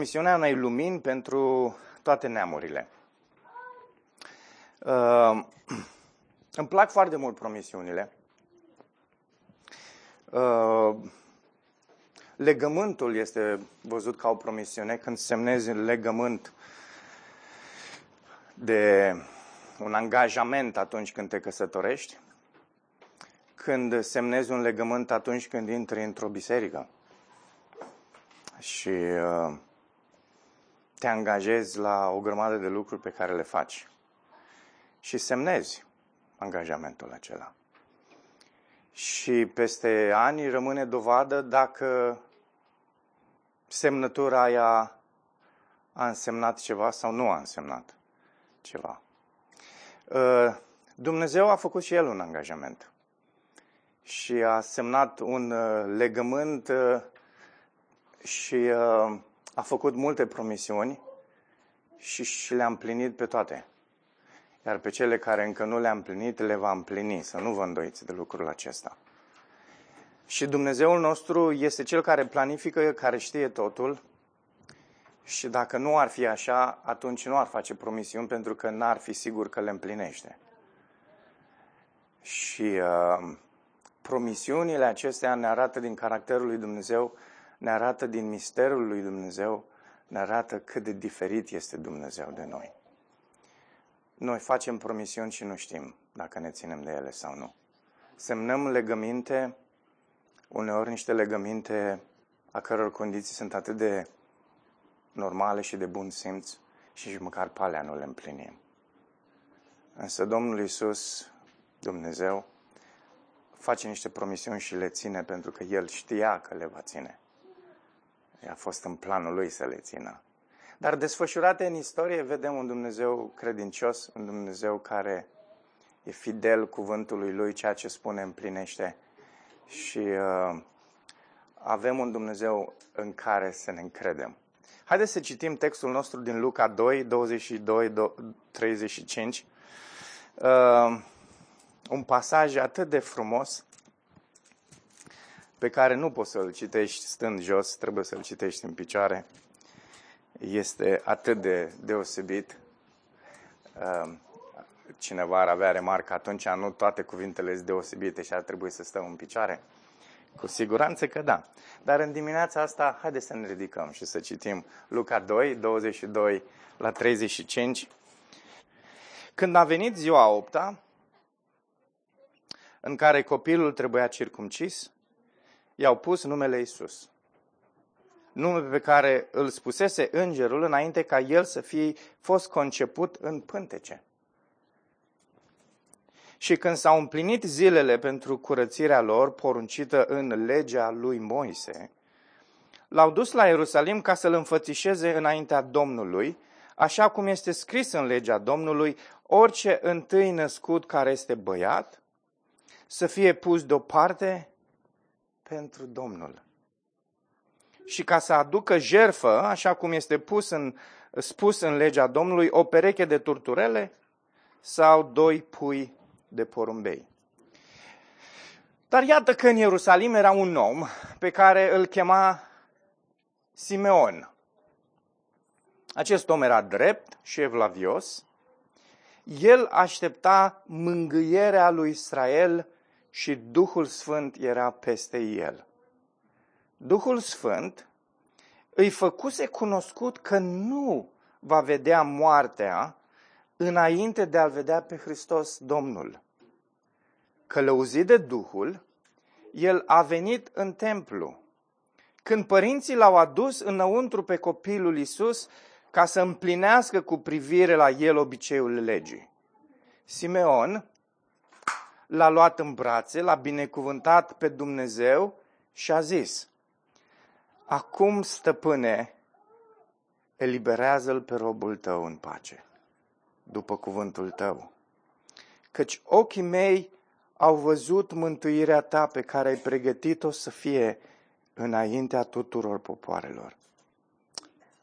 Misiunea unei lumini pentru toate neamurile. Uh, îmi plac foarte mult promisiunile. Uh, legământul este văzut ca o promisiune. Când semnezi legământ de un angajament atunci când te căsătorești, când semnezi un legământ atunci când intri într-o biserică și uh, te angajezi la o grămadă de lucruri pe care le faci și semnezi angajamentul acela. Și peste ani rămâne dovadă dacă semnătura aia a însemnat ceva sau nu a însemnat ceva. Uh, Dumnezeu a făcut și El un angajament și a semnat un uh, legământ uh, și a făcut multe promisiuni și, și le-a împlinit pe toate. Iar pe cele care încă nu le-a împlinit, le va împlini, să nu vă îndoiți de lucrul acesta. Și Dumnezeul nostru este Cel care planifică, care știe totul și dacă nu ar fi așa, atunci nu ar face promisiuni pentru că n-ar fi sigur că le împlinește. Și uh, promisiunile acestea ne arată din caracterul lui Dumnezeu, ne arată din misterul lui Dumnezeu, ne arată cât de diferit este Dumnezeu de noi. Noi facem promisiuni și nu știm dacă ne ținem de ele sau nu. Semnăm legăminte, uneori niște legăminte a căror condiții sunt atât de normale și de bun simț și nici măcar pe alea nu le împlinim. Însă Domnul Iisus, Dumnezeu, face niște promisiuni și le ține pentru că El știa că le va ține. A fost în planul Lui să le țină. Dar desfășurate în istorie vedem un Dumnezeu credincios, un Dumnezeu care e fidel cuvântului Lui, ceea ce spune împlinește. Și uh, avem un Dumnezeu în care să ne încredem. Haideți să citim textul nostru din Luca 2, 22, 35. Uh, un pasaj atât de frumos pe care nu poți să-l citești stând jos, trebuie să-l citești în picioare. Este atât de deosebit. Uh, cineva ar avea remarcă, atunci nu toate cuvintele sunt deosebite și ar trebui să stăm în picioare. Cu siguranță că da. Dar în dimineața asta, haideți să ne ridicăm și să citim Luca 2, 22 la 35. Când a venit ziua opta, în care copilul trebuia circumcis, i-au pus numele Isus. Nume pe care îl spusese îngerul înainte ca el să fie fost conceput în pântece. Și când s-au împlinit zilele pentru curățirea lor, poruncită în legea lui Moise, l-au dus la Ierusalim ca să-l înfățișeze înaintea Domnului, așa cum este scris în legea Domnului, orice întâi născut care este băiat, să fie pus deoparte pentru Domnul. Și ca să aducă jerfă, așa cum este pus în, spus în legea Domnului, o pereche de turturele sau doi pui de porumbei. Dar iată că în Ierusalim era un om pe care îl chema Simeon. Acest om era drept și evlavios. El aștepta mângâierea lui Israel și Duhul Sfânt era peste el. Duhul Sfânt îi făcuse cunoscut că nu va vedea moartea înainte de a-L vedea pe Hristos Domnul. Călăuzit de Duhul, el a venit în templu. Când părinții l-au adus înăuntru pe copilul Isus ca să împlinească cu privire la el obiceiul legii. Simeon l-a luat în brațe, l-a binecuvântat pe Dumnezeu și a zis, Acum, stăpâne, eliberează-l pe robul tău în pace după cuvântul tău. Căci ochii mei au văzut mântuirea ta pe care ai pregătit-o să fie înaintea tuturor popoarelor.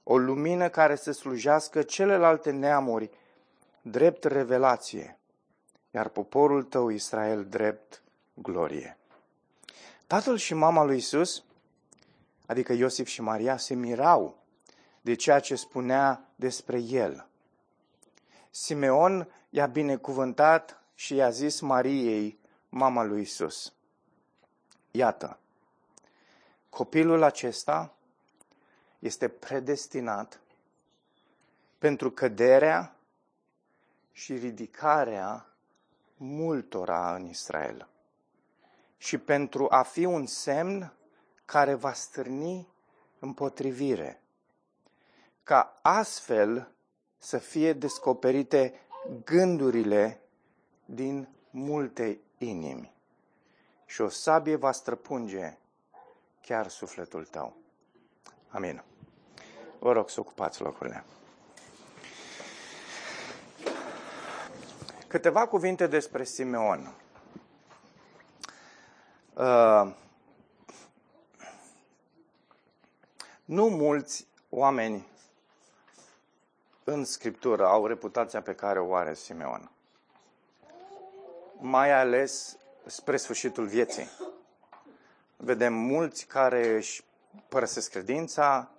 O lumină care să slujească celelalte neamuri drept revelație, iar poporul tău Israel drept glorie. Tatăl și mama lui Isus, adică Iosif și Maria, se mirau de ceea ce spunea despre el. Simeon i-a binecuvântat și i-a zis Mariei, mama lui Isus. Iată, copilul acesta este predestinat pentru căderea și ridicarea multora în Israel și pentru a fi un semn care va stârni împotrivire, ca astfel să fie descoperite gândurile din multe inimi și o sabie va străpunge chiar sufletul tău. Amin. Vă rog să ocupați locurile. Câteva cuvinte despre Simeon. Uh, nu mulți oameni în Scriptură au reputația pe care o are Simeon. Mai ales spre sfârșitul vieții. Vedem mulți care își părăsesc credința,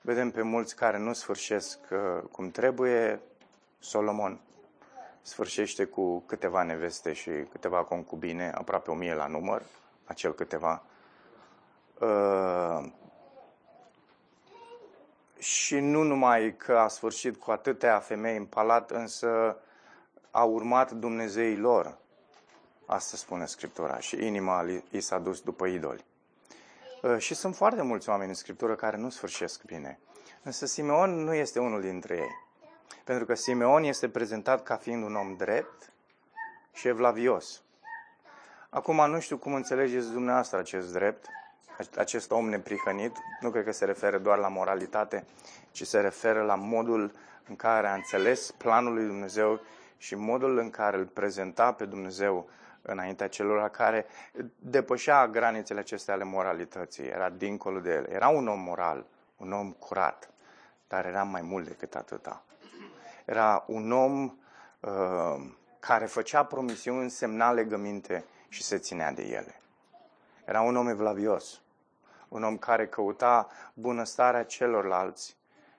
vedem pe mulți care nu sfârșesc uh, cum trebuie. Solomon sfârșește cu câteva neveste și câteva concubine, aproape o mie la număr, acel câteva. Uh, și nu numai că a sfârșit cu atâtea femei în palat, însă a urmat Dumnezeii lor. Asta spune Scriptura. Și inima i s-a dus după idoli. Uh, și sunt foarte mulți oameni în Scriptură care nu sfârșesc bine. Însă Simeon nu este unul dintre ei. Pentru că Simeon este prezentat ca fiind un om drept și evlavios. Acum nu știu cum înțelegeți dumneavoastră acest drept, acest om neprihănit. Nu cred că se referă doar la moralitate, ci se referă la modul în care a înțeles planul lui Dumnezeu și modul în care îl prezenta pe Dumnezeu înaintea celor care depășea granițele acestea ale moralității. Era dincolo de el. Era un om moral, un om curat, dar era mai mult decât atâta. Era un om uh, care făcea promisiuni, semna legăminte și se ținea de ele. Era un om evlavios, un om care căuta bunăstarea celorlalți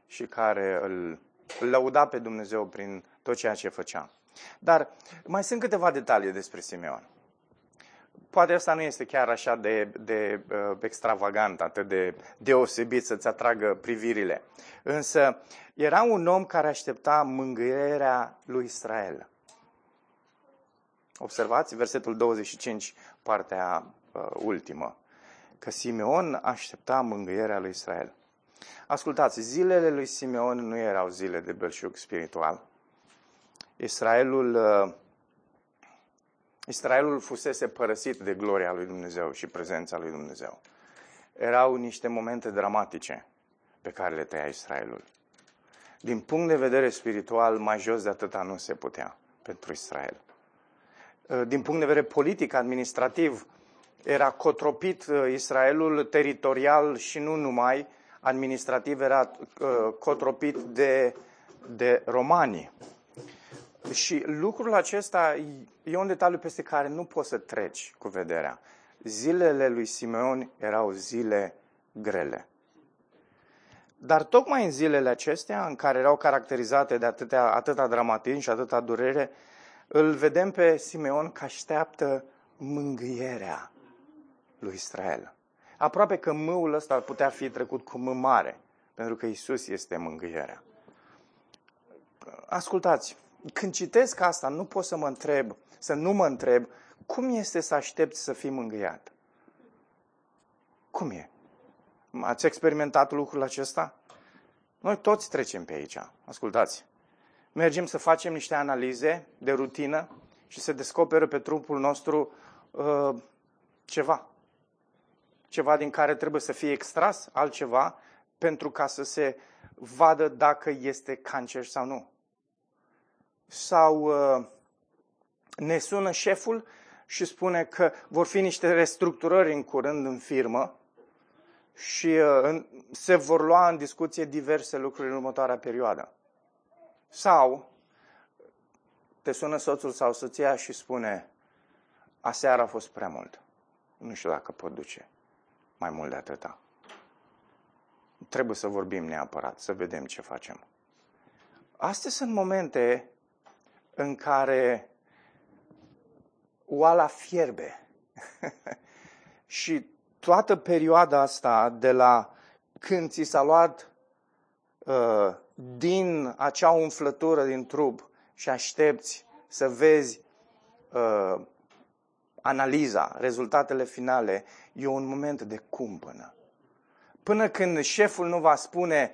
și care îl, îl lăuda pe Dumnezeu prin tot ceea ce făcea. Dar mai sunt câteva detalii despre Simeon. Poate asta nu este chiar așa de, de uh, extravagant, atât de deosebit să-ți atragă privirile. Însă era un om care aștepta mângâierea lui Israel. Observați versetul 25, partea uh, ultimă, că Simeon aștepta mângâierea lui Israel. Ascultați, zilele lui Simeon nu erau zile de belșug spiritual. Israelul, uh, Israelul fusese părăsit de gloria lui Dumnezeu și prezența lui Dumnezeu. Erau niște momente dramatice pe care le tăia Israelul. Din punct de vedere spiritual, mai jos de atâta nu se putea pentru Israel. Uh, din punct de vedere politic, administrativ, era cotropit uh, Israelul teritorial și nu numai, administrativ era cotropit de, de romani. Și lucrul acesta e un detaliu peste care nu poți să treci cu vederea. Zilele lui Simeon erau zile grele. Dar tocmai în zilele acestea, în care erau caracterizate de atâtea, atâta dramatism și atâta durere, îl vedem pe Simeon că așteaptă mângâierea lui Israel. Aproape că mâul ăsta ar putea fi trecut cu mâ mare, pentru că Isus este mângâierea. Ascultați, când citesc asta, nu pot să mă întreb, să nu mă întreb, cum este să aștepți să fii mângâiat? Cum e? Ați experimentat lucrul acesta? Noi toți trecem pe aici. Ascultați. Mergem să facem niște analize de rutină și se descoperă pe trupul nostru uh, ceva. Ceva din care trebuie să fie extras, altceva, pentru ca să se vadă dacă este cancer sau nu sau uh, ne sună șeful și spune că vor fi niște restructurări în curând în firmă și uh, se vor lua în discuție diverse lucruri în următoarea perioadă. Sau te sună soțul sau soția și spune aseară a fost prea mult. Nu știu dacă pot duce mai mult de atâta. trebuie să vorbim neapărat, să vedem ce facem. Astea sunt momente în care oala fierbe. și toată perioada asta de la când ți s-a luat uh, din acea umflătură din trup și aștepți să vezi uh, analiza, rezultatele finale, e un moment de cumpănă. Până când șeful nu va spune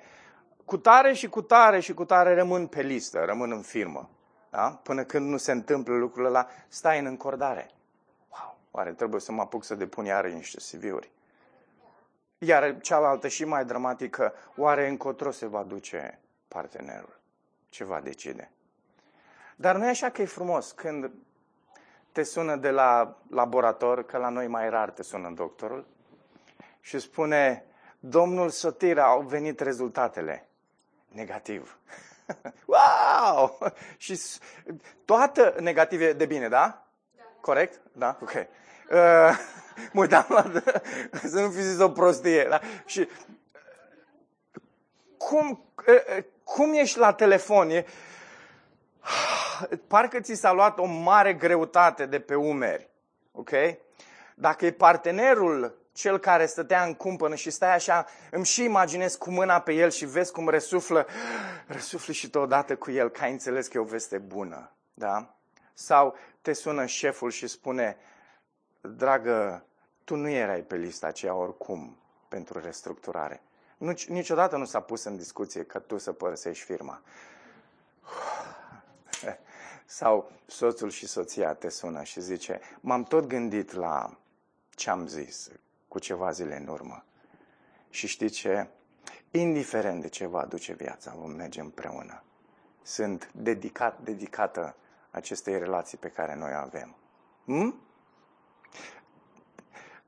cu tare și cu tare și cu tare rămân pe listă, rămân în firmă. Da? Până când nu se întâmplă lucrurile ăla, stai în încordare. Wow, oare trebuie să mă apuc să depun iară niște CV-uri. Iar cealaltă și mai dramatică, oare încotro se va duce partenerul? Ce va decide? Dar nu e așa că e frumos când te sună de la laborator, că la noi mai rar te sună doctorul, și spune, domnul Sotira, au venit rezultatele. Negativ. wow! și toată negative de bine, da? da. Corect? Da? Ok. Uh, mă uitam la... să nu fi zis o prostie. Da? Și cum, uh, uh, cum ești la telefon? E, parcă ți s-a luat o mare greutate de pe umeri. Ok? Dacă e partenerul cel care stătea în cumpănă și stai așa, îmi și imaginez cu mâna pe el și vezi cum răsuflă, răsuflă și tu odată cu el, că ai înțeles că e o veste bună. Da? Sau te sună șeful și spune, dragă, tu nu erai pe lista aceea oricum pentru restructurare. Nu, niciodată nu s-a pus în discuție că tu să părăsești firma. Sau soțul și soția te sună și zice, m-am tot gândit la ce am zis cu ceva zile în urmă. Și știi ce? Indiferent de ce va aduce viața, vom merge împreună. Sunt dedicat, dedicată acestei relații pe care noi avem. Hm?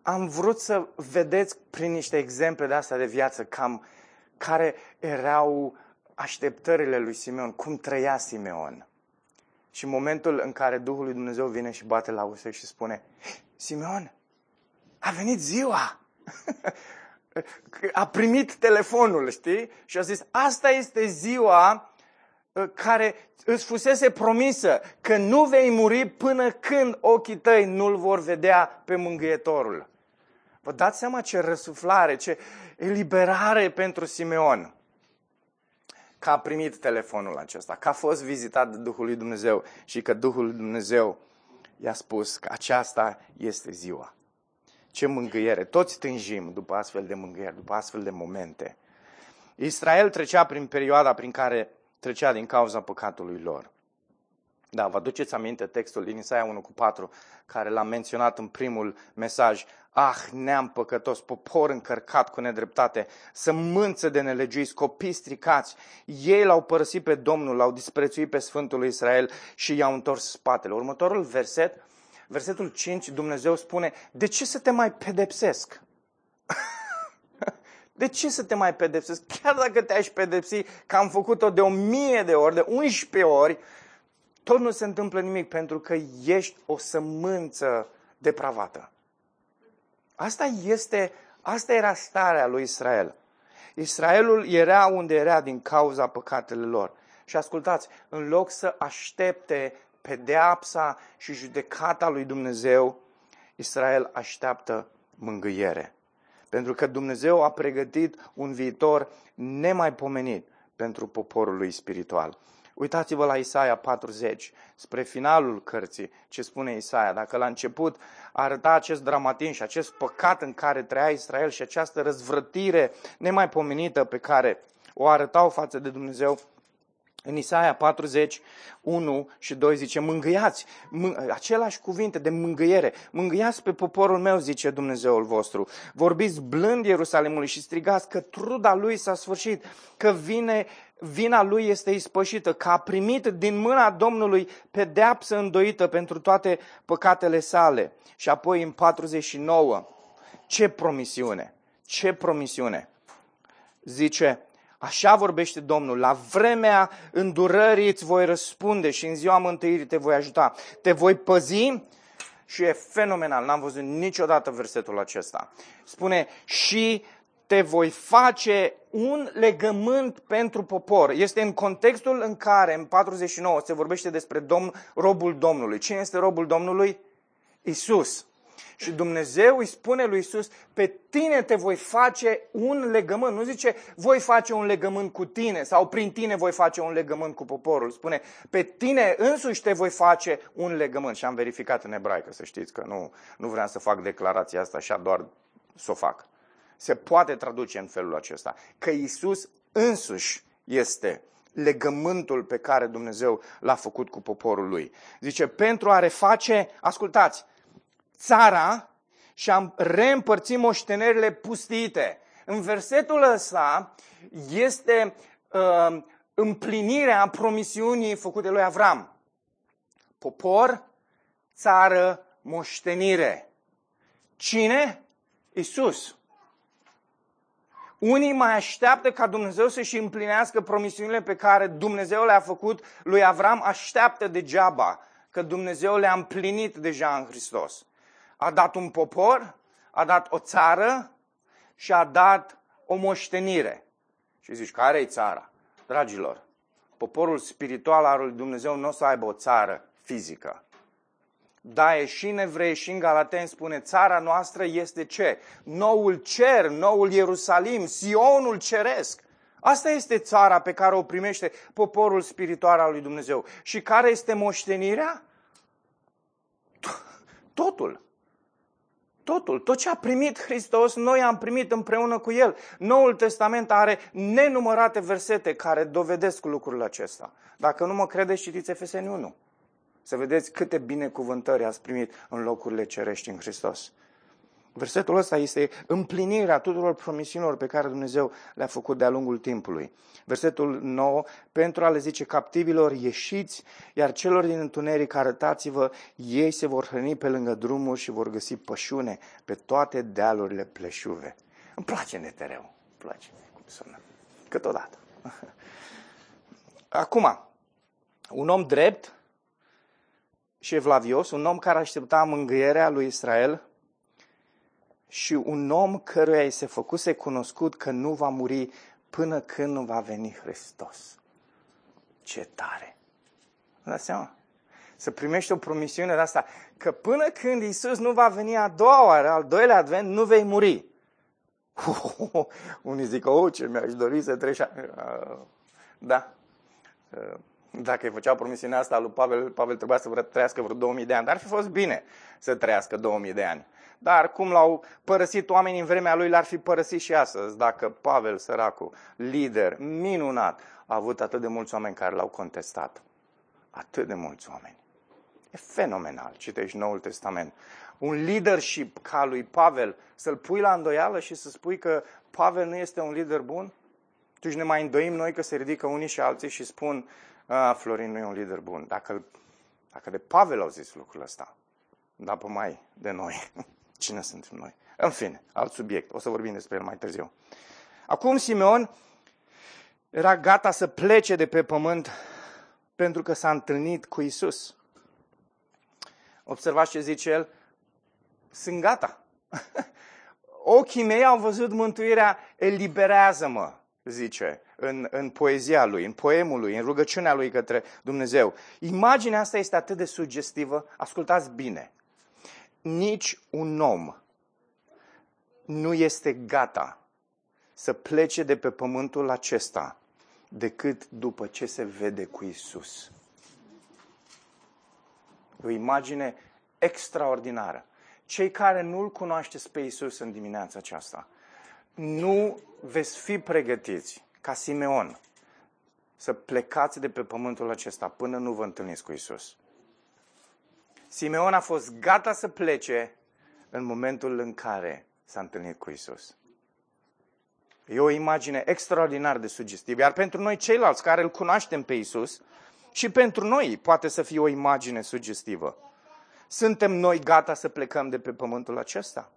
Am vrut să vedeți prin niște exemple de asta de viață cam care erau așteptările lui Simeon, cum trăia Simeon. Și în momentul în care Duhul lui Dumnezeu vine și bate la ușă și spune, Simeon, a venit ziua! a primit telefonul, știi? Și a zis, asta este ziua uh, care îți fusese promisă, că nu vei muri până când ochii tăi nu-l vor vedea pe mângâietorul. Vă dați seama ce răsuflare, ce eliberare pentru Simeon că a primit telefonul acesta, că a fost vizitat de Duhul lui Dumnezeu și că Duhul lui Dumnezeu i-a spus că aceasta este ziua. Ce mângâiere! Toți tânjim după astfel de mângâieri, după astfel de momente. Israel trecea prin perioada prin care trecea din cauza păcatului lor. Da, vă aduceți aminte textul din Isaia 1 cu 4, care l-am menționat în primul mesaj. Ah, neam păcătos, popor încărcat cu nedreptate, sămânță de nelegiuiți, copii stricați. Ei l-au părăsit pe Domnul, l-au disprețuit pe Sfântul lui Israel și i-au întors spatele. Următorul verset, versetul 5, Dumnezeu spune, de ce să te mai pedepsesc? De ce să te mai pedepsesc? Chiar dacă te-aș pedepsi, că am făcut-o de o mie de ori, de 11 ori, tot nu se întâmplă nimic pentru că ești o sămânță depravată. Asta este, asta era starea lui Israel. Israelul era unde era din cauza păcatele lor. Și ascultați, în loc să aștepte pedeapsa și judecata lui Dumnezeu, Israel așteaptă mângâiere. Pentru că Dumnezeu a pregătit un viitor nemaipomenit pentru poporul lui spiritual. Uitați-vă la Isaia 40, spre finalul cărții, ce spune Isaia. Dacă la început arăta acest dramatism și acest păcat în care trăia Israel și această răzvrătire nemaipomenită pe care o arătau față de Dumnezeu, în Isaia 40, 1 și 2 zice, mângâiați, mâ- același cuvinte de mângâiere, mângâiați pe poporul meu, zice Dumnezeul vostru, vorbiți blând Ierusalimului și strigați că truda lui s-a sfârșit, că vine vina lui este ispășită, că a primit din mâna Domnului pedeapsă îndoită pentru toate păcatele sale. Și apoi în 49, ce promisiune, ce promisiune. Zice, așa vorbește Domnul, la vremea îndurării îți voi răspunde și în ziua mântuirii te voi ajuta. Te voi păzi și e fenomenal, n-am văzut niciodată versetul acesta. Spune, și te voi face un legământ pentru popor. Este în contextul în care, în 49, se vorbește despre domn, robul Domnului. Cine este robul Domnului? Isus. Și Dumnezeu îi spune lui Isus, pe tine te voi face un legământ. Nu zice, voi face un legământ cu tine sau prin tine voi face un legământ cu poporul. Spune, pe tine însuși te voi face un legământ. Și am verificat în ebraică, să știți că nu, nu vreau să fac declarația asta așa doar să o fac. Se poate traduce în felul acesta. Că Isus însuși este legământul pe care Dumnezeu l-a făcut cu poporul lui. Zice, pentru a reface, ascultați, țara și am reîmpărțit moștenerile pustiite. În versetul ăsta este uh, împlinirea promisiunii făcute lui Avram. Popor, țară, moștenire. Cine? Isus. Unii mai așteaptă ca Dumnezeu să-și împlinească promisiunile pe care Dumnezeu le-a făcut lui Avram, așteaptă degeaba, că Dumnezeu le-a împlinit deja în Hristos. A dat un popor, a dat o țară și a dat o moștenire. Și zici, care e țara? Dragilor, poporul spiritual al lui Dumnezeu nu o să aibă o țară fizică. Da, e și în evrei și în Galateni spune, țara noastră este ce? Noul cer, noul Ierusalim, Sionul ceresc. Asta este țara pe care o primește poporul spiritual al lui Dumnezeu. Și care este moștenirea? Totul. Totul, tot ce a primit Hristos, noi am primit împreună cu El. Noul Testament are nenumărate versete care dovedesc lucrul acesta. Dacă nu mă credeți, citiți Efeseni 1. Să vedeți câte binecuvântări ați primit în locurile cerești în Hristos. Versetul ăsta este împlinirea tuturor promisiunilor pe care Dumnezeu le-a făcut de-a lungul timpului. Versetul 9, pentru a le zice captivilor, ieșiți, iar celor din întuneric arătați-vă, ei se vor hrăni pe lângă drumuri și vor găsi pășune pe toate dealurile pleșuve. Îmi place netereu, îmi place cum sună, câteodată. Acum, un om drept și evlavios, un om care aștepta mângâierea lui Israel, și un om căruia îi se făcuse cunoscut că nu va muri până când nu va veni Hristos. Ce tare! Vă dați seama? Să primești o promisiune de asta, că până când Isus nu va veni a doua oară, al doilea advent, nu vei muri. Unii zic, oh, ce mi-aș dori să treci. Da. Dacă îi făcea promisiunea asta lui Pavel, Pavel trebuia să trăiască vreo 2000 de ani. Dar ar fi fost bine să trăiască 2000 de ani. Dar cum l-au părăsit oamenii în vremea lui, l-ar fi părăsit și astăzi. Dacă Pavel, săracul, lider, minunat, a avut atât de mulți oameni care l-au contestat. Atât de mulți oameni. E fenomenal, citești Noul Testament. Un leadership ca lui Pavel, să-l pui la îndoială și să spui că Pavel nu este un lider bun? Atunci ne mai îndoim noi că se ridică unii și alții și spun, a, Florin nu e un lider bun. Dacă, dacă de Pavel au zis lucrul ăsta, dar pe mai de noi. Cine suntem noi? În fine, alt subiect. O să vorbim despre el mai târziu. Acum Simeon era gata să plece de pe pământ pentru că s-a întâlnit cu Isus. Observați ce zice el? Sunt gata. Ochii mei au văzut mântuirea, eliberează-mă, zice în, în poezia lui, în poemul lui, în rugăciunea lui către Dumnezeu. Imaginea asta este atât de sugestivă, ascultați bine nici un om nu este gata să plece de pe pământul acesta decât după ce se vede cu Isus. O imagine extraordinară. Cei care nu-L cunoașteți pe Isus în dimineața aceasta, nu veți fi pregătiți ca Simeon să plecați de pe pământul acesta până nu vă întâlniți cu Isus. Simeon a fost gata să plece în momentul în care s-a întâlnit cu Isus. E o imagine extraordinar de sugestivă. Iar pentru noi ceilalți care îl cunoaștem pe Isus, și pentru noi poate să fie o imagine sugestivă. Suntem noi gata să plecăm de pe pământul acesta?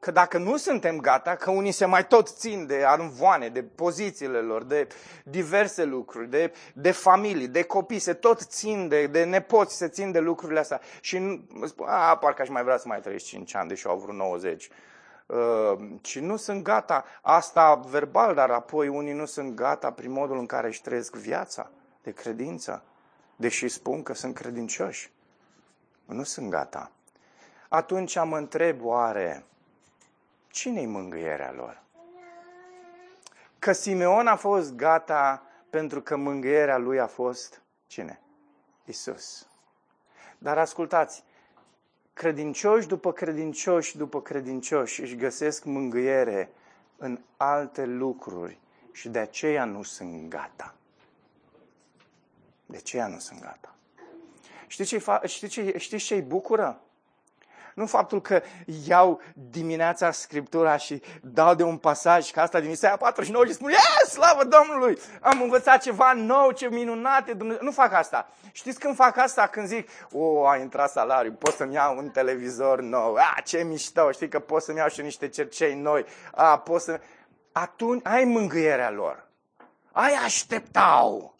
Că dacă nu suntem gata, că unii se mai tot țin de arunvoane, de pozițiile lor, de diverse lucruri, de, de familii, de copii, se tot țin de, de nepoți, se țin de lucrurile astea. Și spun, a, parcă aș mai vrea să mai trăiesc 5 ani, deși au vreo 90. ci nu sunt gata. Asta verbal, dar apoi unii nu sunt gata prin modul în care își trăiesc viața de credință, deși spun că sunt credincioși. Nu sunt gata. Atunci mă întreb oare, cine-i mângâierea lor? Că Simeon a fost gata pentru că mângâierea lui a fost cine? Isus. Dar ascultați, credincioși după credincioși după credincioși își găsesc mângâiere în alte lucruri și de aceea nu sunt gata. De aceea nu sunt gata. Știți ce-i, fa- știi ce, știți ce-i bucură? Nu faptul că iau dimineața Scriptura și dau de un pasaj ca asta din Isaia 49 și spun, yes, slavă Domnului, am învățat ceva nou, ce minunate, Dumnezeu. Nu fac asta. Știți când fac asta? Când zic, o, a intrat salariu, pot să-mi iau un televizor nou, a, ce mișto, știi că pot să-mi iau și niște cercei noi, a, pot să... Atunci ai mângâierea lor. Ai așteptau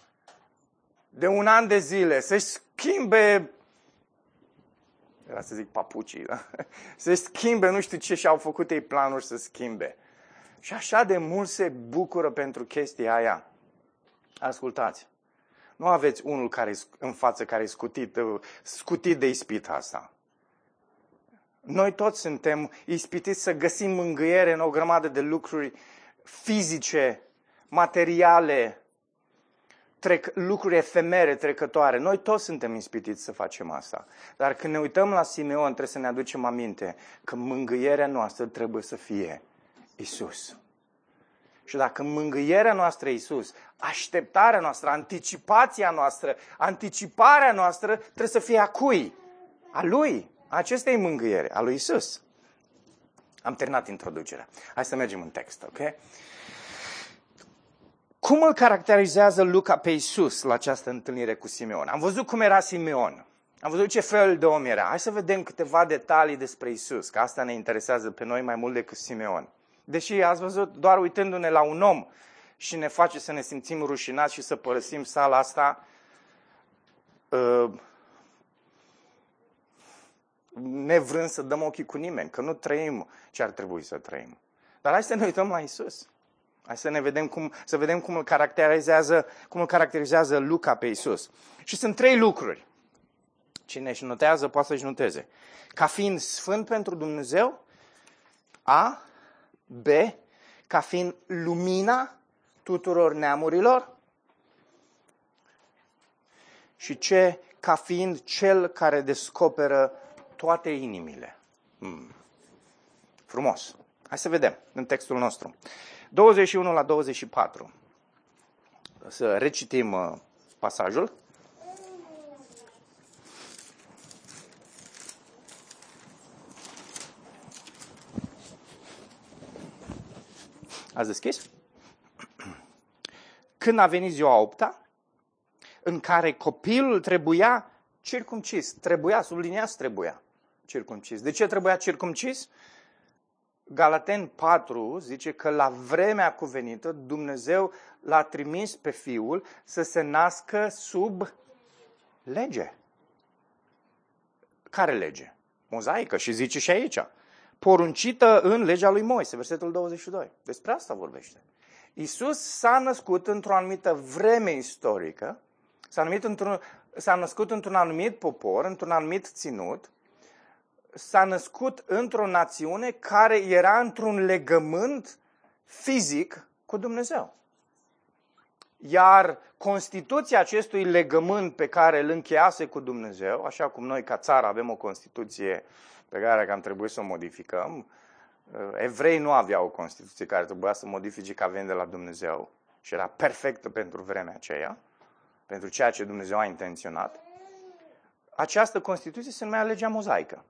de un an de zile să-și schimbe era să zic papucii, da? se schimbe, nu știu ce și-au făcut ei planuri să schimbe. Și așa de mult se bucură pentru chestia aia. Ascultați, nu aveți unul care în față care e scutit, uh, scutit de ispita asta. Noi toți suntem ispitiți să găsim mângâiere în o grămadă de lucruri fizice, materiale, trec, lucruri efemere, trecătoare. Noi toți suntem ispitiți să facem asta. Dar când ne uităm la Simeon, trebuie să ne aducem aminte că mângâierea noastră trebuie să fie Isus. Și dacă mângâierea noastră e Isus, așteptarea noastră, anticipația noastră, anticiparea noastră trebuie să fie a cui? A Lui. Acesta e mângâiere, a lui Isus. Am terminat introducerea. Hai să mergem în text, ok? Cum îl caracterizează Luca pe Iisus la această întâlnire cu Simeon? Am văzut cum era Simeon. Am văzut ce fel de om era. Hai să vedem câteva detalii despre Isus, că asta ne interesează pe noi mai mult decât Simeon. Deși ați văzut, doar uitându-ne la un om și ne face să ne simțim rușinați și să părăsim sala asta, uh, nevrând să dăm ochii cu nimeni, că nu trăim ce ar trebui să trăim. Dar hai să ne uităm la Isus. Hai să ne vedem cum, să vedem cum îl caracterizează, cum îl caracterizează Luca pe Isus. Și sunt trei lucruri. Cine își notează, poate să-și noteze. Ca fiind sfânt pentru Dumnezeu, A, B, ca fiind lumina tuturor neamurilor și C, ca fiind cel care descoperă toate inimile. Hmm. Frumos. Hai să vedem în textul nostru. 21 la 24. Să recitim uh, pasajul. Ați deschis? Când a venit ziua opta, în care copilul trebuia circumcis, trebuia, subliniați trebuia circumcis. De ce trebuia circumcis? Galaten 4 zice că la vremea cuvenită Dumnezeu l-a trimis pe Fiul să se nască sub lege. Care lege? Mozaică și zice și aici. Poruncită în legea lui Moise, versetul 22. Despre asta vorbește. Isus s-a născut într-o anumită vreme istorică, s-a, într-un, s-a născut într-un anumit popor, într-un anumit ținut, s-a născut într-o națiune care era într-un legământ fizic cu Dumnezeu. Iar Constituția acestui legământ pe care îl încheiase cu Dumnezeu, așa cum noi ca țară avem o Constituție pe care am trebuit să o modificăm, evrei nu aveau o Constituție care trebuia să modifice ca veni de la Dumnezeu și era perfectă pentru vremea aceea, pentru ceea ce Dumnezeu a intenționat. Această Constituție se numea legea mozaică.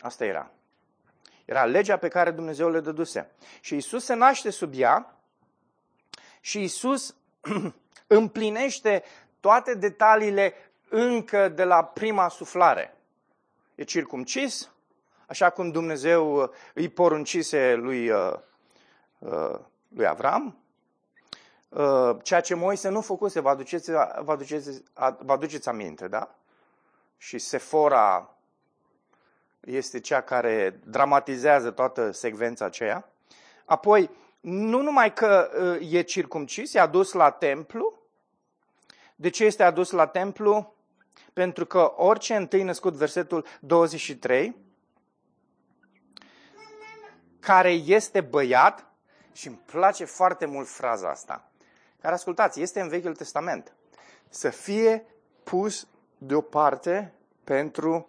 Asta era. Era legea pe care Dumnezeu le dăduse. Și Isus se naște sub ea și Isus împlinește toate detaliile încă de la prima suflare. E circumcis, așa cum Dumnezeu îi poruncise lui, uh, uh, lui Avram, uh, ceea ce Moise nu făcuse, vă aduceți, vă aduceți, vă aduceți aminte, da? Și Sefora este cea care dramatizează toată secvența aceea. Apoi, nu numai că uh, e circumcis, e adus la templu. De ce este adus la templu? Pentru că orice întâi născut, versetul 23, care este băiat, și îmi place foarte mult fraza asta, care, ascultați, este în Vechiul Testament, să fie pus deoparte pentru,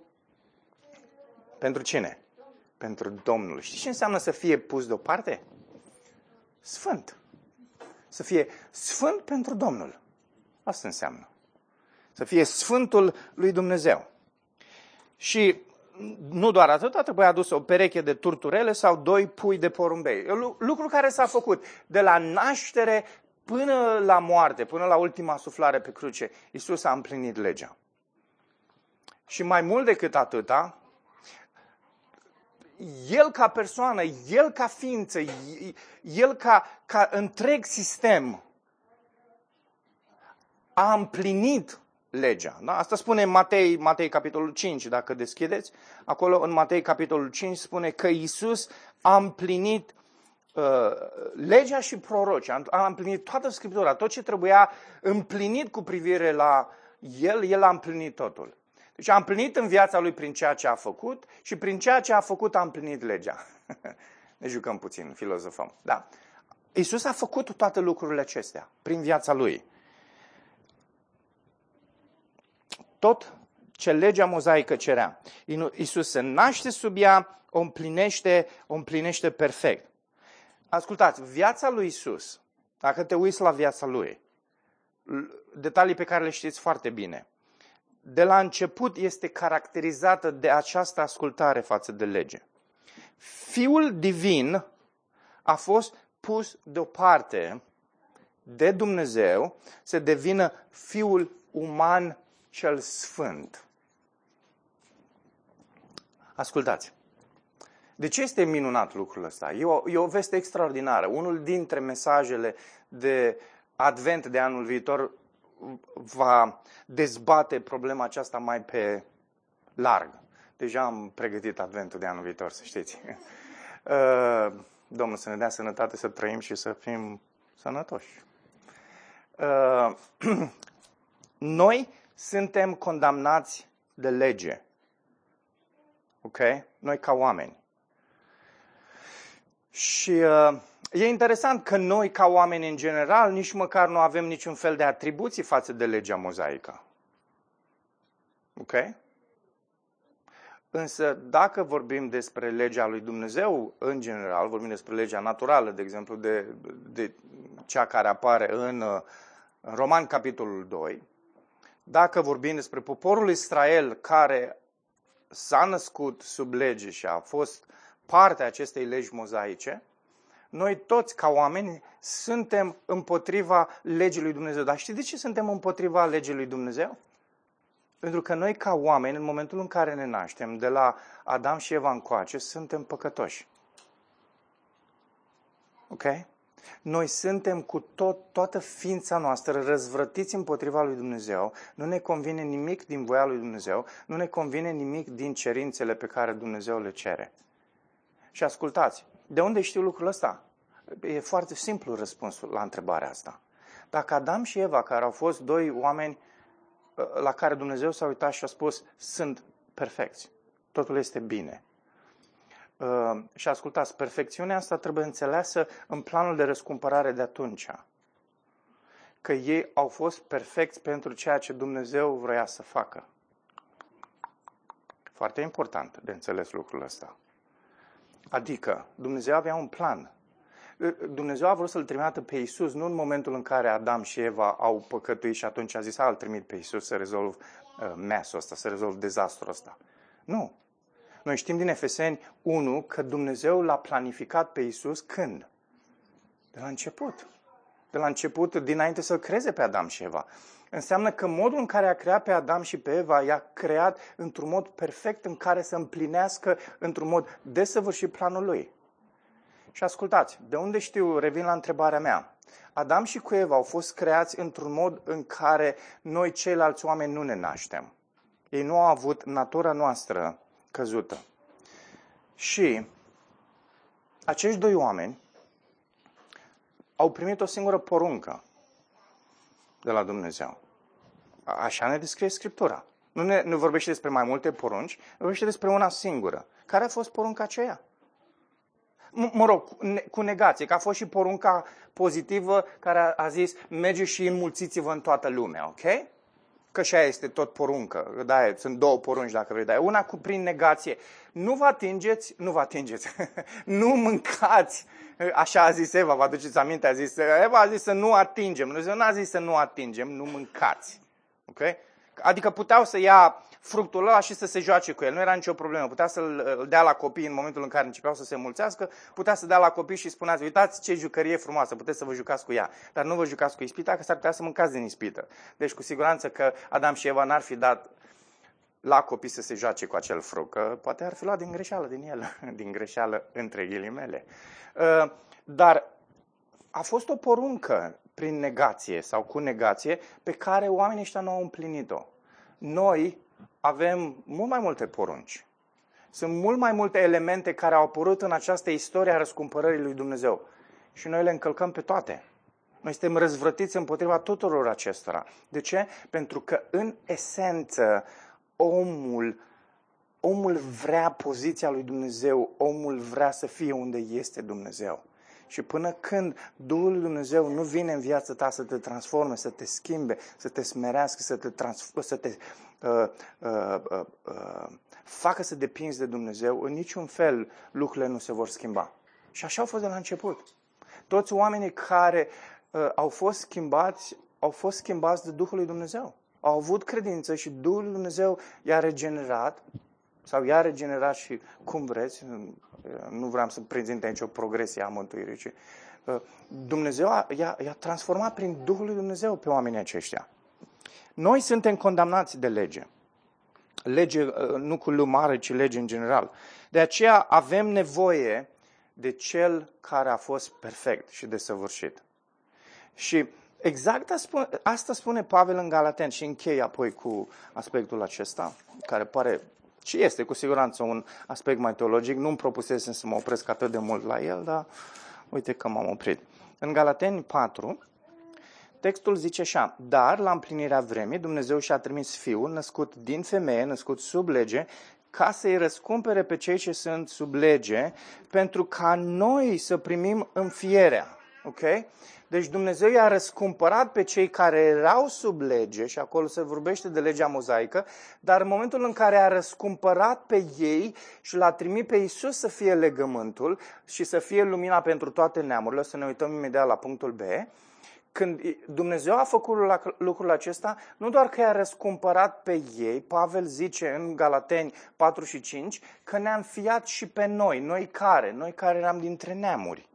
pentru cine? Pentru Domnul. Știți ce înseamnă să fie pus deoparte? Sfânt. Să fie sfânt pentru Domnul. Asta înseamnă. Să fie sfântul lui Dumnezeu. Și nu doar atât, trebuie adus o pereche de turturele sau doi pui de porumbei. Lucru care s-a făcut de la naștere până la moarte, până la ultima suflare pe cruce. Isus a împlinit legea. Și mai mult decât atâta, el ca persoană, el ca ființă, el ca, ca întreg sistem a împlinit legea. Da? Asta spune Matei, Matei capitolul 5, dacă deschideți. Acolo în Matei capitolul 5 spune că Isus a împlinit uh, legea și proroci, a, a împlinit toată Scriptura, tot ce trebuia împlinit cu privire la El, El a împlinit totul. Deci a împlinit în viața lui prin ceea ce a făcut și prin ceea ce a făcut a împlinit legea. ne jucăm puțin, filozofăm. Da. Isus a făcut toate lucrurile acestea prin viața lui. Tot ce legea mozaică cerea. Isus se naște sub ea, o împlinește, o împlinește perfect. Ascultați, viața lui Isus, dacă te uiți la viața lui, detalii pe care le știți foarte bine, de la început este caracterizată de această ascultare față de lege. Fiul divin a fost pus deoparte de Dumnezeu să devină fiul uman cel sfânt. Ascultați. De ce este minunat lucrul ăsta? E o, e o veste extraordinară. Unul dintre mesajele de advent de anul viitor va dezbate problema aceasta mai pe larg. Deja am pregătit adventul de anul viitor, să știți. Uh, Domnul să ne dea sănătate să trăim și să fim sănătoși. Uh, noi suntem condamnați de lege. Ok? Noi ca oameni. Și uh, E interesant că noi, ca oameni în general, nici măcar nu avem niciun fel de atribuții față de legea mozaică. Ok? Însă, dacă vorbim despre legea lui Dumnezeu, în general, vorbim despre legea naturală, de exemplu, de, de cea care apare în, în Roman, capitolul 2, dacă vorbim despre poporul Israel care s-a născut sub lege și a fost parte a acestei legi mozaice, noi toți, ca oameni, suntem împotriva legii lui Dumnezeu. Dar știți de ce suntem împotriva legii lui Dumnezeu? Pentru că noi, ca oameni, în momentul în care ne naștem, de la Adam și Eva încoace, suntem păcătoși. Ok? Noi suntem cu tot, toată ființa noastră răzvrătiți împotriva lui Dumnezeu. Nu ne convine nimic din voia lui Dumnezeu. Nu ne convine nimic din cerințele pe care Dumnezeu le cere. Și ascultați, de unde știu lucrul ăsta? E foarte simplu răspunsul la întrebarea asta. Dacă Adam și Eva, care au fost doi oameni uh, la care Dumnezeu s-a uitat și a spus, sunt perfecți, totul este bine. Uh, și ascultați, perfecțiunea asta trebuie înțeleasă în planul de răscumpărare de atunci. Că ei au fost perfecți pentru ceea ce Dumnezeu vrea să facă. Foarte important de înțeles lucrul ăsta. Adică Dumnezeu avea un plan. Dumnezeu a vrut să-L trimită pe Isus nu în momentul în care Adam și Eva au păcătuit și atunci a zis, a, îl trimit pe Isus să rezolv uh, mesul ăsta, să rezolv dezastrul ăsta. Nu. Noi știm din Efeseni 1 că Dumnezeu l-a planificat pe Isus când? De la început. De la început, dinainte să-L creze pe Adam și Eva înseamnă că modul în care a creat pe Adam și pe Eva i-a creat într-un mod perfect în care să împlinească într-un mod desăvârșit planul lui. Și ascultați, de unde știu, revin la întrebarea mea. Adam și cu Eva au fost creați într-un mod în care noi ceilalți oameni nu ne naștem. Ei nu au avut natura noastră căzută. Și acești doi oameni au primit o singură poruncă de la Dumnezeu. Așa ne descrie Scriptura. Nu, ne, nu vorbește despre mai multe porunci, vorbește despre una singură. Care a fost porunca aceea? M- mă rog, cu negație, că a fost și porunca pozitivă care a, a zis merge și înmulțiți-vă în toată lumea, ok? Că și aia este tot poruncă. Da, sunt două porunci dacă vrei. Dar una cu prin negație. Nu vă atingeți, nu vă atingeți. nu mâncați. Așa a zis Eva, vă aduceți aminte, a zis, Eva a zis să nu atingem. Dumnezeu nu a zis să nu atingem, nu mâncați. Ok? Adică puteau să ia fructul ăla și să se joace cu el. Nu era nicio problemă. Putea să-l dea la copii în momentul în care începeau să se mulțească, putea să dea la copii și spuneați, uitați ce jucărie frumoasă, puteți să vă jucați cu ea. Dar nu vă jucați cu ispita, că s-ar putea să mâncați din ispită. Deci cu siguranță că Adam și Eva n-ar fi dat la copii să se joace cu acel fruct, că poate ar fi luat din greșeală din el, din greșeală între ghilimele. Uh, dar a fost o poruncă prin negație sau cu negație pe care oamenii ăștia nu au împlinit-o. Noi avem mult mai multe porunci. Sunt mult mai multe elemente care au apărut în această istorie a răscumpărării lui Dumnezeu. Și noi le încălcăm pe toate. Noi suntem răzvrătiți împotriva tuturor acestora. De ce? Pentru că, în esență, omul, omul vrea poziția lui Dumnezeu, omul vrea să fie unde este Dumnezeu. Și până când Duhul lui Dumnezeu nu vine în viața ta să te transforme, să te schimbe, să te smerească, să te, trans- să te uh, uh, uh, uh, facă să depinzi de Dumnezeu, în niciun fel lucrurile nu se vor schimba. Și așa au fost de la început. Toți oamenii care uh, au fost schimbați, au fost schimbați de Duhul lui Dumnezeu. Au avut credință și Duhul lui Dumnezeu i-a regenerat sau i-a regenerat și cum vreți, nu vreau să prezint aici o progresie a mântuirii, ci uh, Dumnezeu i-a, i-a transformat prin Duhul lui Dumnezeu pe oamenii aceștia. Noi suntem condamnați de lege. Lege uh, nu cu lumare, ci lege în general. De aceea avem nevoie de cel care a fost perfect și desăvârșit. Și exact asta spune Pavel în Galaten și închei apoi cu aspectul acesta, care pare și este cu siguranță un aspect mai teologic. Nu-mi propusesem să mă opresc atât de mult la el, dar uite că m-am oprit. În Galateni 4, textul zice așa, dar la împlinirea vremii Dumnezeu și-a trimis Fiul, născut din femeie, născut sub lege, ca să-i răscumpere pe cei ce sunt sub lege, pentru ca noi să primim înfierea. Ok? Deci Dumnezeu i-a răscumpărat pe cei care erau sub lege, și acolo se vorbește de legea mozaică, dar în momentul în care a răscumpărat pe ei și l-a trimit pe Isus să fie legământul și să fie lumina pentru toate neamurile, o să ne uităm imediat la punctul B, când Dumnezeu a făcut lucrul acesta, nu doar că i-a răscumpărat pe ei, Pavel zice în Galateni 4 și 5, că ne-a înfiat și pe noi. Noi care? Noi care eram dintre neamuri.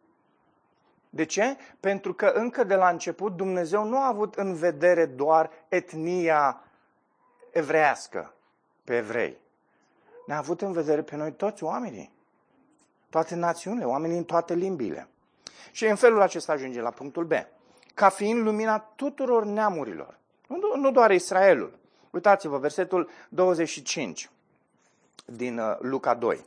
De ce? Pentru că încă de la început Dumnezeu nu a avut în vedere doar etnia evrească pe evrei. Ne-a avut în vedere pe noi toți oamenii. Toate națiunile, oamenii în toate limbile. Și în felul acesta ajunge la punctul B. Ca fiind lumina tuturor neamurilor. Nu, nu doar Israelul. Uitați-vă, versetul 25 din uh, Luca 2.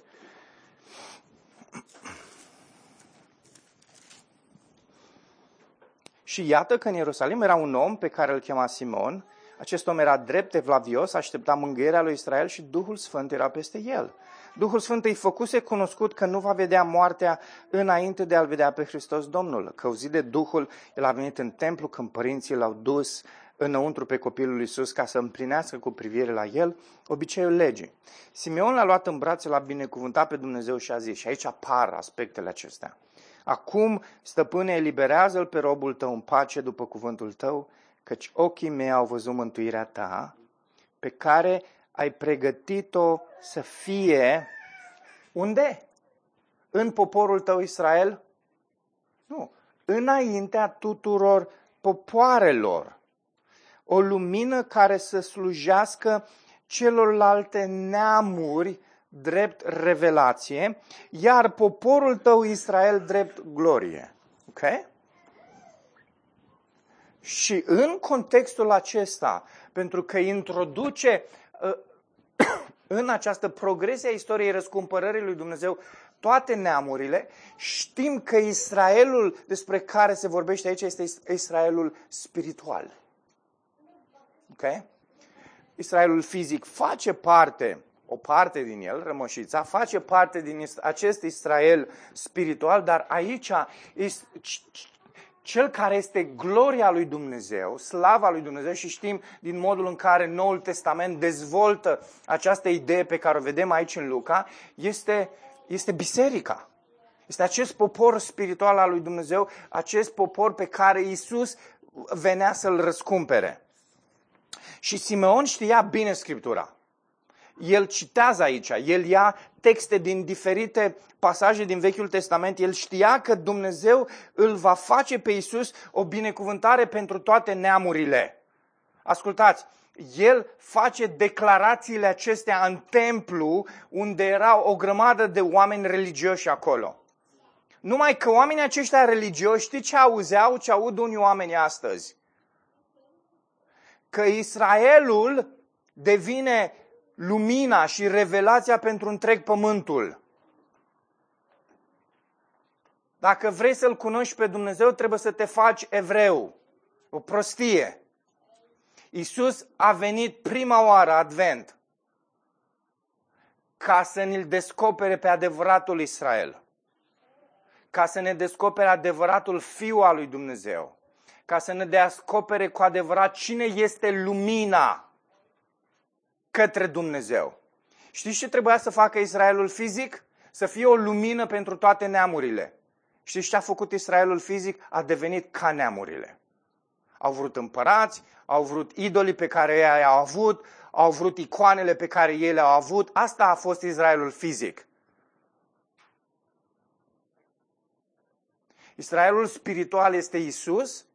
Și iată că în Ierusalim era un om pe care îl chema Simon. Acest om era drept, evlavios, aștepta mângâierea lui Israel și Duhul Sfânt era peste el. Duhul Sfânt îi făcuse cunoscut că nu va vedea moartea înainte de a-L vedea pe Hristos Domnul. Căuzit de Duhul, el a venit în templu când părinții l-au dus înăuntru pe copilul Iisus ca să împlinească cu privire la el obiceiul legii. Simeon l-a luat în brațe, l-a binecuvântat pe Dumnezeu și a zis, și aici apar aspectele acestea. Acum, stăpâne, eliberează-l pe robul tău în pace după cuvântul tău, căci ochii mei au văzut mântuirea ta, pe care ai pregătit-o să fie unde? În poporul tău Israel? Nu. Înaintea tuturor popoarelor. O lumină care să slujească celorlalte neamuri drept revelație, iar poporul tău Israel drept glorie. Ok? Și în contextul acesta, pentru că introduce uh, în această progresie a istoriei răscumpărării lui Dumnezeu toate neamurile, știm că Israelul despre care se vorbește aici este Israelul spiritual. Ok? Israelul fizic face parte, o parte din el, rămășița, face parte din acest Israel spiritual, dar aici cel care este gloria lui Dumnezeu, slava lui Dumnezeu și știm din modul în care Noul Testament dezvoltă această idee pe care o vedem aici în Luca, este, este biserica. Este acest popor spiritual al lui Dumnezeu, acest popor pe care Isus venea să-l răscumpere. Și Simeon știa bine Scriptura. El citează aici, el ia texte din diferite pasaje din Vechiul Testament, el știa că Dumnezeu îl va face pe Isus o binecuvântare pentru toate neamurile. Ascultați, el face declarațiile acestea în templu unde era o grămadă de oameni religioși acolo. Numai că oamenii aceștia religioși, știi ce auzeau, ce aud unii oameni astăzi? Că Israelul devine lumina și revelația pentru întreg pământul. Dacă vrei să-L cunoști pe Dumnezeu, trebuie să te faci evreu. O prostie. Isus a venit prima oară, advent, ca să ne-l descopere pe adevăratul Israel. Ca să ne descopere adevăratul Fiul al lui Dumnezeu. Ca să ne descopere cu adevărat cine este lumina către Dumnezeu. Știți ce trebuia să facă Israelul fizic? Să fie o lumină pentru toate neamurile. Știți ce a făcut Israelul fizic? A devenit ca neamurile. Au vrut împărați, au vrut idolii pe care ei au avut, au vrut icoanele pe care ei le-au avut. Asta a fost Israelul fizic. Israelul spiritual este Isus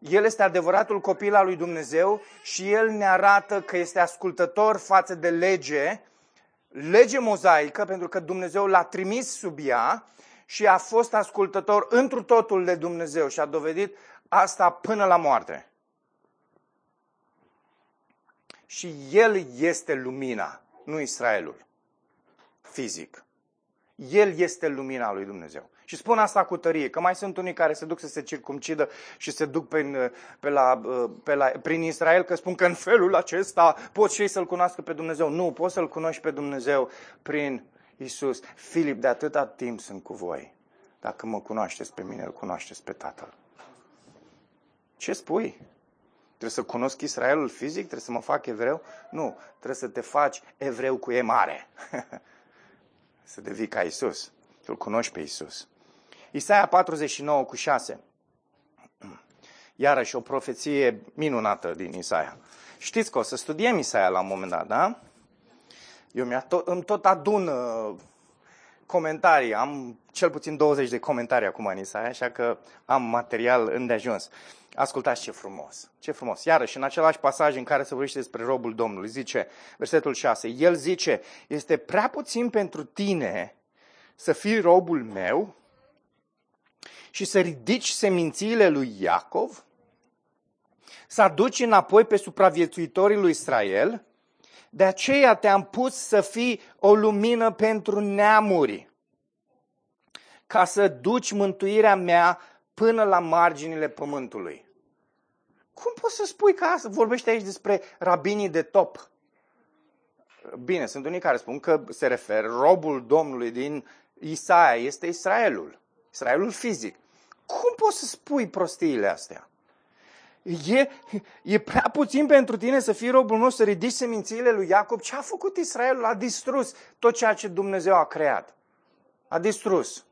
el este adevăratul copil al lui Dumnezeu și El ne arată că este ascultător față de lege, lege mozaică, pentru că Dumnezeu l-a trimis sub ea și a fost ascultător întru totul de Dumnezeu și a dovedit asta până la moarte. Și El este lumina, nu Israelul, fizic. El este lumina lui Dumnezeu. Și spun asta cu tărie, că mai sunt unii care se duc să se circumcidă și se duc pe, pe la, pe la, prin Israel, că spun că în felul acesta pot și ei să-L cunoască pe Dumnezeu. Nu, poți să-L cunoști pe Dumnezeu prin Isus. Filip, de atâta timp sunt cu voi. Dacă mă cunoașteți pe mine, îl cunoașteți pe Tatăl. Ce spui? Trebuie să cunosc Israelul fizic? Trebuie să mă fac evreu? Nu, trebuie să te faci evreu cu e mare. să devii ca Isus, să-L cunoști pe Isus. Isaia 49 cu 6. Iarăși o profeție minunată din Isaia. Știți că o să studiem Isaia la un moment dat, da? Eu mi tot, îmi tot adun uh, comentarii. Am cel puțin 20 de comentarii acum în Isaia, așa că am material îndeajuns. Ascultați ce frumos, ce frumos. Iarăși, în același pasaj în care se vorbește despre robul Domnului, zice, versetul 6, el zice, este prea puțin pentru tine să fii robul meu și să ridici semințiile lui Iacov, să aduci înapoi pe supraviețuitorii lui Israel, de aceea te-am pus să fii o lumină pentru neamuri, ca să duci mântuirea mea până la marginile pământului. Cum poți să spui că asta vorbește aici despre rabinii de top? Bine, sunt unii care spun că se referă, robul Domnului din Isaia este Israelul. Israelul fizic. Cum poți să spui prostiile astea? E, e prea puțin pentru tine să fii robul meu, să ridici semințiile lui Iacob. Ce a făcut Israelul? A distrus tot ceea ce Dumnezeu a creat. A distrus.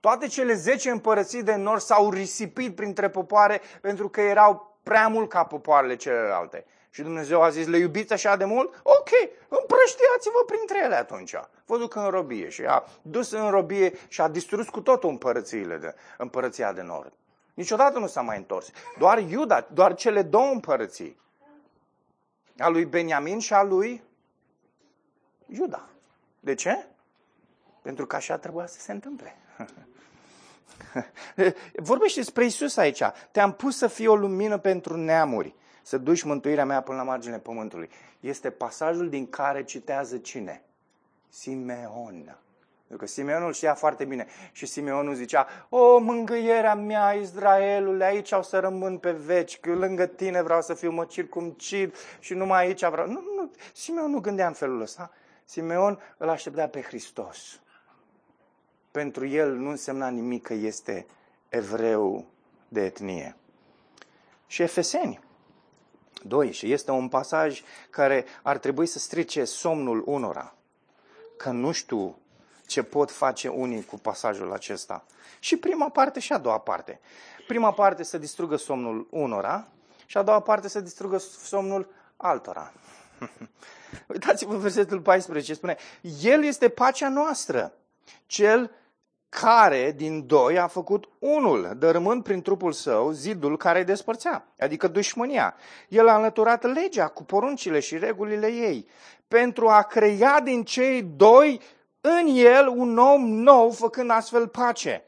Toate cele zece împărății de nord s-au risipit printre popoare pentru că erau prea mult ca popoarele celelalte. Și Dumnezeu a zis, le iubiți așa de mult? Ok, împrăștiați-vă printre ele atunci. Vă duc în robie. Și a dus în robie și a distrus cu totul împărățiile de, împărăția de nord. Niciodată nu s-a mai întors. Doar Iuda, doar cele două împărății. A lui Beniamin și a lui Iuda. De ce? Pentru că așa trebuia să se întâmple. Vorbește despre Isus aici. Te-am pus să fii o lumină pentru neamuri să duci mântuirea mea până la marginile pământului. Este pasajul din care citează cine? Simeon. Pentru că Simeonul știa foarte bine. Și Simeonul zicea, o, mângâierea mea, Israelule, aici au să rămân pe veci, că lângă tine vreau să fiu, mă circumcid și numai aici vreau. Nu, nu, Simeon nu gândea în felul ăsta. Simeon îl aștepta pe Hristos. Pentru el nu însemna nimic că este evreu de etnie. Și Efeseni. Doi, și este un pasaj care ar trebui să strice somnul unora. Că nu știu ce pot face unii cu pasajul acesta. Și prima parte și a doua parte. Prima parte să distrugă somnul unora și a doua parte să distrugă somnul altora. Uitați-vă versetul 14, spune, El este pacea noastră, cel care din doi a făcut unul, dărâmând prin trupul său zidul care îi despărțea, adică dușmânia. El a înlăturat legea cu poruncile și regulile ei, pentru a crea din cei doi în el un om nou, făcând astfel pace.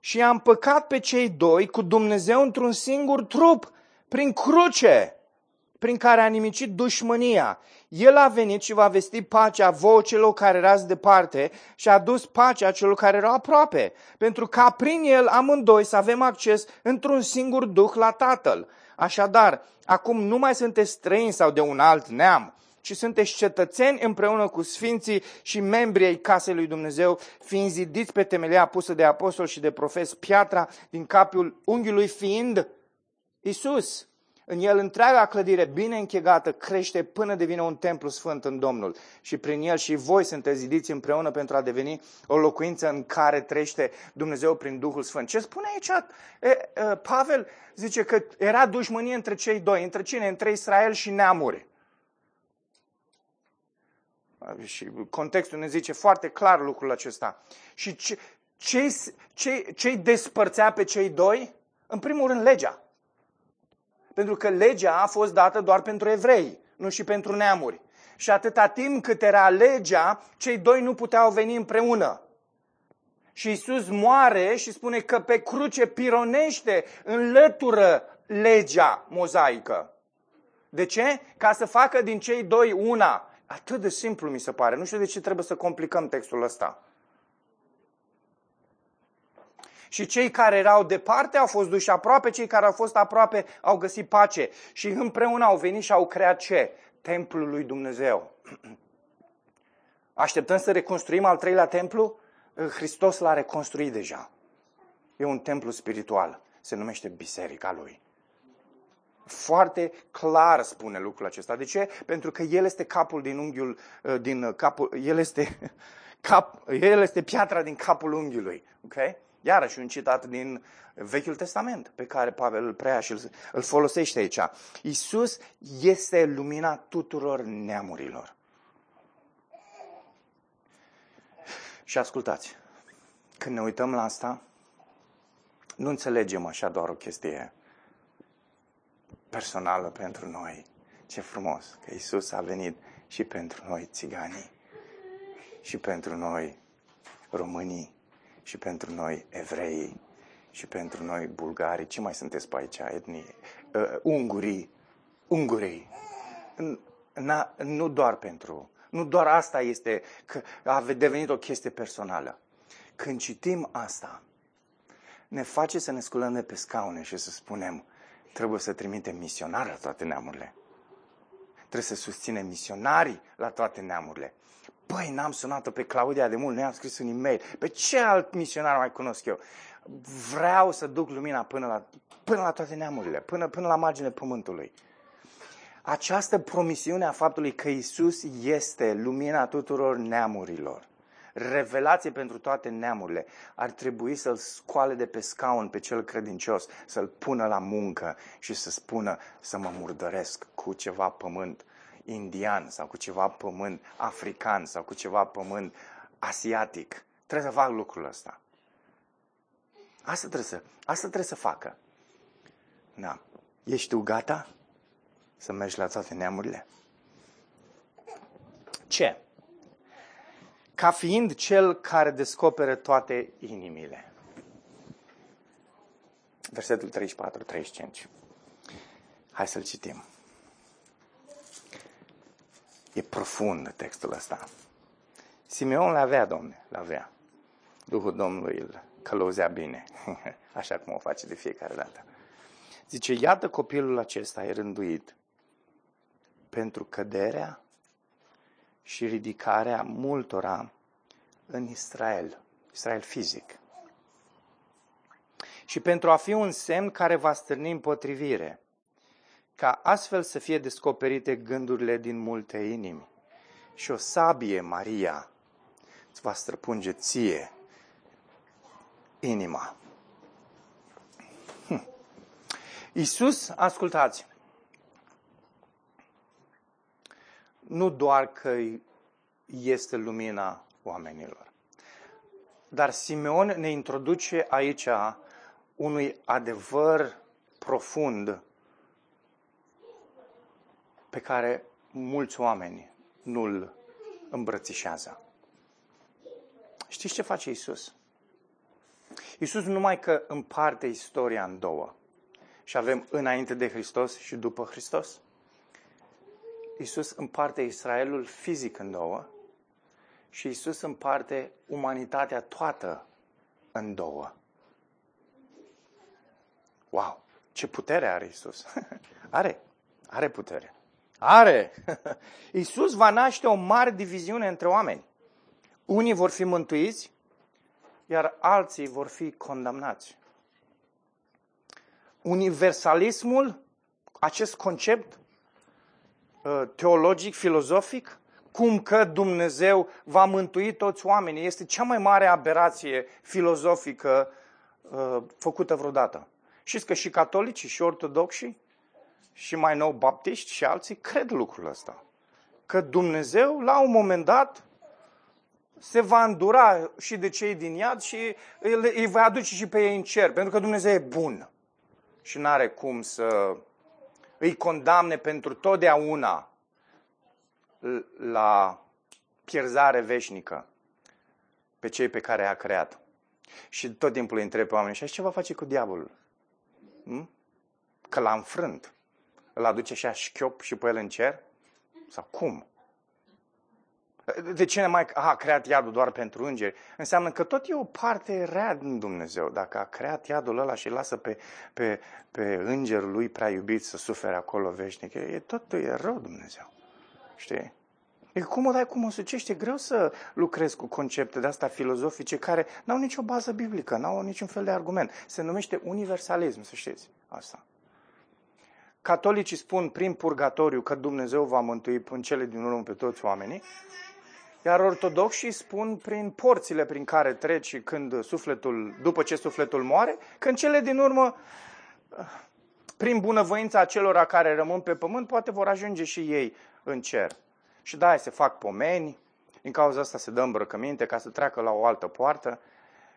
Și a împăcat pe cei doi cu Dumnezeu într-un singur trup, prin cruce, prin care a nimicit dușmânia. El a venit și va vesti pacea vouă celor care erați departe și a dus pacea celor care erau aproape, pentru ca prin el amândoi să avem acces într-un singur duh la Tatăl. Așadar, acum nu mai sunteți străini sau de un alt neam, ci sunteți cetățeni împreună cu sfinții și membrii ai casei lui Dumnezeu, fiind zidiți pe temelia pusă de apostol și de profes, piatra din capul unghiului fiind Isus. În el întreaga clădire bine închegată crește până devine un templu sfânt în Domnul. Și prin el și voi sunteți zidiți împreună pentru a deveni o locuință în care trește Dumnezeu prin Duhul Sfânt. Ce spune aici? E, e, Pavel zice că era dușmănie între cei doi. Între cine? Între Israel și neamuri. Și contextul ne zice foarte clar lucrul acesta. Și ce, ce, ce, ce despărțea pe cei doi? În primul rând, legea. Pentru că legea a fost dată doar pentru evrei, nu și pentru neamuri. Și atâta timp cât era legea, cei doi nu puteau veni împreună. Și Isus moare și spune că pe cruce pironește, înlătură legea mozaică. De ce? Ca să facă din cei doi una. Atât de simplu mi se pare. Nu știu de ce trebuie să complicăm textul ăsta. Și cei care erau departe au fost duși aproape, cei care au fost aproape au găsit pace. Și împreună au venit și au creat ce? Templul lui Dumnezeu. Așteptăm să reconstruim al treilea templu? Hristos l-a reconstruit deja. E un templu spiritual. Se numește Biserica Lui. Foarte clar spune lucrul acesta. De ce? Pentru că El este capul din unghiul, din capul, El este, cap, El este piatra din capul unghiului. Okay? Iarăși un citat din Vechiul Testament pe care Pavel îl preia și îl folosește aici. Isus este lumina tuturor neamurilor. Și ascultați, când ne uităm la asta, nu înțelegem așa doar o chestie personală pentru noi. Ce frumos că Isus a venit și pentru noi țiganii, și pentru noi românii, și pentru noi evrei, și pentru noi bulgarii. Ce mai sunteți pe aici? Etnie? Uh, ungurii. Ungurii. Na, nu doar pentru... Nu doar asta este că a devenit o chestie personală. Când citim asta, ne face să ne sculăm de pe scaune și să spunem, trebuie să trimitem misionari la toate neamurile. Trebuie să susținem misionarii la toate neamurile. Păi, n-am sunat pe Claudia de mult, ne-am scris un e-mail. Pe ce alt misionar mai cunosc eu? Vreau să duc lumina până la, până la toate neamurile, până, până la marginea pământului. Această promisiune a faptului că Isus este lumina tuturor neamurilor, revelație pentru toate neamurile, ar trebui să-l scoale de pe scaun pe cel credincios, să-l pună la muncă și să spună să mă murdăresc cu ceva pământ indian sau cu ceva pământ african sau cu ceva pământ asiatic. Trebuie să fac lucrul ăsta. Asta trebuie să, asta trebuie să facă. Da. Ești tu gata să mergi la toate neamurile? Ce? Ca fiind cel care descoperă toate inimile. Versetul 34-35. Hai să-l citim. E profund textul ăsta. Simeon l-avea, domne, l-avea. Duhul Domnului îl călăuzea bine, așa cum o face de fiecare dată. Zice, iată copilul acesta e rânduit pentru căderea și ridicarea multora în Israel, Israel fizic. Și pentru a fi un semn care va stârni împotrivire, ca astfel să fie descoperite gândurile din multe inimi. Și o sabie, Maria, îți va străpunge ție inima. Hm. Iisus, ascultați, nu doar că este lumina oamenilor, dar Simeon ne introduce aici unui adevăr profund pe care mulți oameni nu-l îmbrățișează. Știți ce face Isus? Isus numai că împarte istoria în două. Și avem înainte de Hristos și după Hristos. Isus împarte Israelul fizic în două și Isus împarte umanitatea toată în două. Wow! Ce putere are Isus! are, are putere. Are! Isus va naște o mare diviziune între oameni. Unii vor fi mântuiți, iar alții vor fi condamnați. Universalismul, acest concept uh, teologic, filozofic, cum că Dumnezeu va mântui toți oamenii, este cea mai mare aberație filozofică uh, făcută vreodată. Știți că și catolicii și ortodoxii și mai nou baptiști și alții cred lucrul ăsta. Că Dumnezeu, la un moment dat, se va îndura și de cei din iad și îi va aduce și pe ei în cer, pentru că Dumnezeu e bun și nu are cum să îi condamne pentru totdeauna la pierzare veșnică pe cei pe care i-a creat. Și tot timpul îi întreb pe oameni, și ce va face cu diavolul? Hm? Că l-a înfrânt. Îl aduce așa șchiop și pe el în cer? Sau cum? De ce mai a creat iadul doar pentru îngeri? Înseamnă că tot e o parte rea din Dumnezeu. Dacă a creat iadul ăla și lasă pe, pe, pe îngerul lui prea iubit să sufere acolo veșnic, e, tot e rău Dumnezeu. Știi? E cum o dai, cum o sucești, e greu să lucrezi cu concepte de astea filozofice care n-au nicio bază biblică, n-au niciun fel de argument. Se numește universalism, să știți asta. Catolicii spun prin purgatoriu că Dumnezeu va mântui în cele din urmă pe toți oamenii, iar ortodoxii spun prin porțile prin care treci când sufletul, după ce sufletul moare, când cele din urmă, prin bunăvoința celor care rămân pe pământ, poate vor ajunge și ei în cer. Și da, se fac pomeni, din cauza asta se dă îmbrăcăminte ca să treacă la o altă poartă.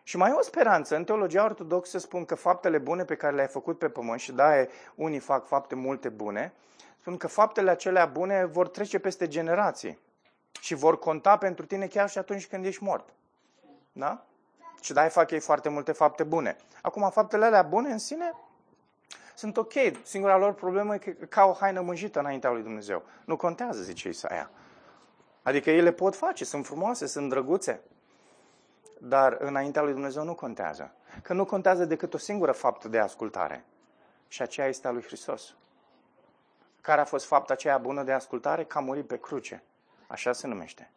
Și mai e o speranță. În teologia ortodoxă spun că faptele bune pe care le-ai făcut pe pământ, și da, unii fac fapte multe bune, spun că faptele acelea bune vor trece peste generații și vor conta pentru tine chiar și atunci când ești mort. Da? Și da, fac ei foarte multe fapte bune. Acum, faptele alea bune în sine sunt ok. Singura lor problemă e că ca o haină mânjită înaintea lui Dumnezeu. Nu contează, zice Isaia. Adică ele pot face, sunt frumoase, sunt drăguțe. Dar înaintea lui Dumnezeu nu contează. Că nu contează decât o singură faptă de ascultare. Și aceea este a lui Hristos. Care a fost fapta aceea bună de ascultare? Că a murit pe cruce. Așa se numește.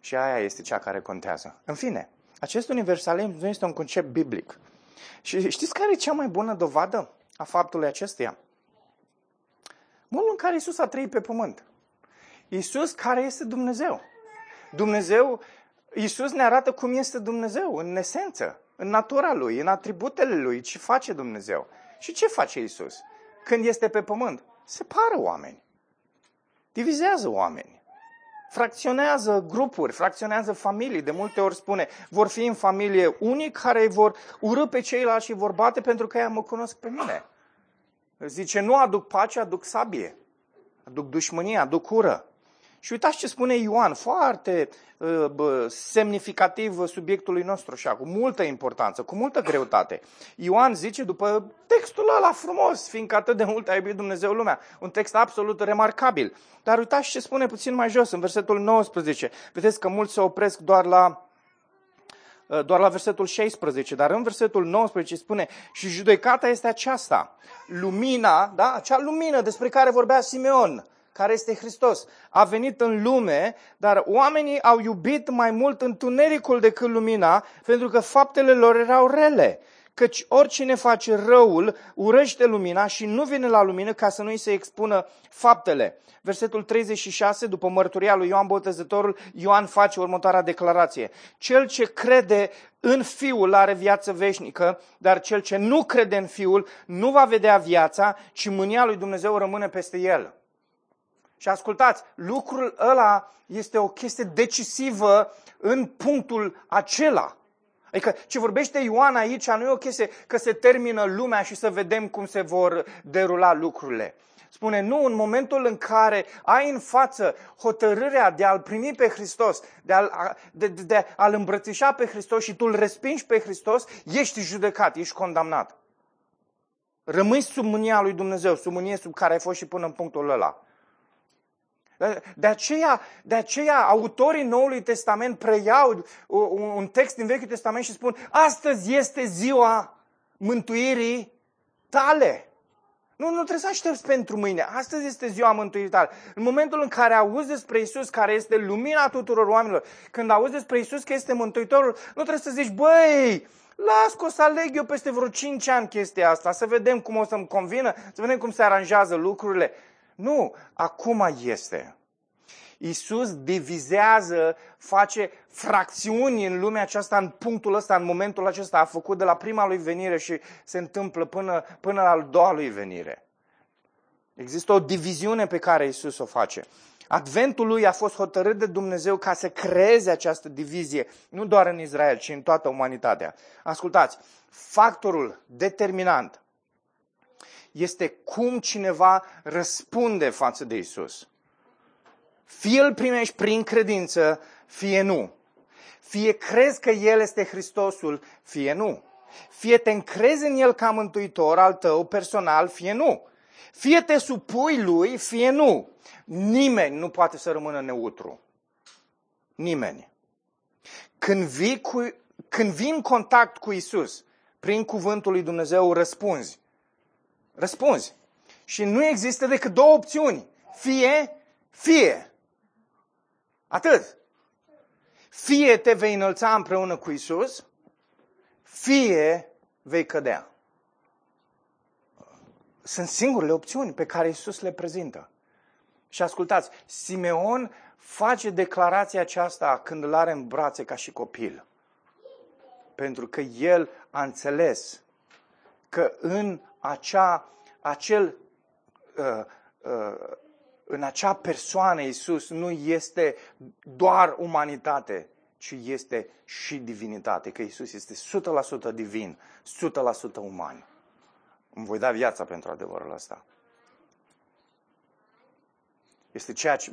Și aia este cea care contează. În fine, acest universalism nu este un concept biblic. Și știți care e cea mai bună dovadă a faptului acesteia? Modul în care Isus a trăit pe pământ. Isus care este Dumnezeu. Dumnezeu, Isus ne arată cum este Dumnezeu, în esență, în natura Lui, în atributele Lui, ce face Dumnezeu. Și ce face Isus? Când este pe pământ, separă oameni divizează oameni. Fracționează grupuri, fracționează familii. De multe ori spune, vor fi în familie unii care vor urâ pe ceilalți și vor bate pentru că ei mă cunosc pe mine. Zice, nu aduc pace, aduc sabie. Aduc dușmănie, aduc ură. Și uitați ce spune Ioan, foarte uh, bă, semnificativ subiectului nostru și cu multă importanță, cu multă greutate. Ioan zice după textul ăla frumos, fiindcă atât de mult a iubit Dumnezeu lumea, un text absolut remarcabil. Dar uitați ce spune puțin mai jos, în versetul 19. Vedeți că mulți se opresc doar la uh, doar la versetul 16, dar în versetul 19 spune și judecata este aceasta, lumina, da? acea lumină despre care vorbea Simeon, care este Hristos. A venit în lume, dar oamenii au iubit mai mult întunericul decât lumina, pentru că faptele lor erau rele. Căci oricine face răul urăște lumina și nu vine la lumină ca să nu-i se expună faptele. Versetul 36, după mărturia lui Ioan Botezătorul, Ioan face următoarea declarație. Cel ce crede în Fiul are viață veșnică, dar cel ce nu crede în Fiul nu va vedea viața, ci mânia lui Dumnezeu rămâne peste el. Și ascultați, lucrul ăla este o chestie decisivă în punctul acela. Adică ce vorbește Ioan aici nu e o chestie că se termină lumea și să vedem cum se vor derula lucrurile. Spune, nu, în momentul în care ai în față hotărârea de a-L primi pe Hristos, de a-L, de, de, de a-L îmbrățișa pe Hristos și tu îl respingi pe Hristos, ești judecat, ești condamnat. Rămâi sub mânia lui Dumnezeu, sub mânie sub care ai fost și până în punctul ăla. De aceea, de aceea autorii Noului Testament preiau un text din Vechiul Testament și spun astăzi este ziua mântuirii tale. Nu, nu trebuie să aștepți pentru mâine. Astăzi este ziua mântuirii tale. În momentul în care auzi despre Isus, care este lumina tuturor oamenilor, când auzi despre Isus că este Mântuitorul, nu trebuie să zici, băi, las că o să aleg eu peste vreo 5 ani chestia asta, să vedem cum o să-mi convină, să vedem cum se aranjează lucrurile. Nu, acum este. Isus divizează, face fracțiuni în lumea aceasta, în punctul ăsta, în momentul acesta. A făcut de la prima lui venire și se întâmplă până, până la al doua lui venire. Există o diviziune pe care Isus o face. Adventul lui a fost hotărât de Dumnezeu ca să creeze această divizie, nu doar în Israel, ci în toată umanitatea. Ascultați, factorul determinant este cum cineva răspunde față de Isus. Fie îl primești prin credință, fie nu. Fie crezi că El este Hristosul, fie nu. Fie te încrezi în El ca mântuitor al tău personal, fie nu. Fie te supui Lui, fie nu. Nimeni nu poate să rămână neutru. Nimeni. Când vii, cu, când vii în contact cu Isus, prin cuvântul lui Dumnezeu, răspunzi. Răspunzi. Și nu există decât două opțiuni. Fie, fie. Atât. Fie te vei înălța împreună cu Isus, fie vei cădea. Sunt singurele opțiuni pe care Isus le prezintă. Și ascultați, Simeon face declarația aceasta când îl are în brațe ca și copil. Pentru că el a înțeles că în acea, acel, uh, uh, în acea persoană Isus nu este doar umanitate, ci este și divinitate, că Isus este 100% divin, 100% uman. Îmi voi da viața pentru adevărul ăsta. Este ceea ce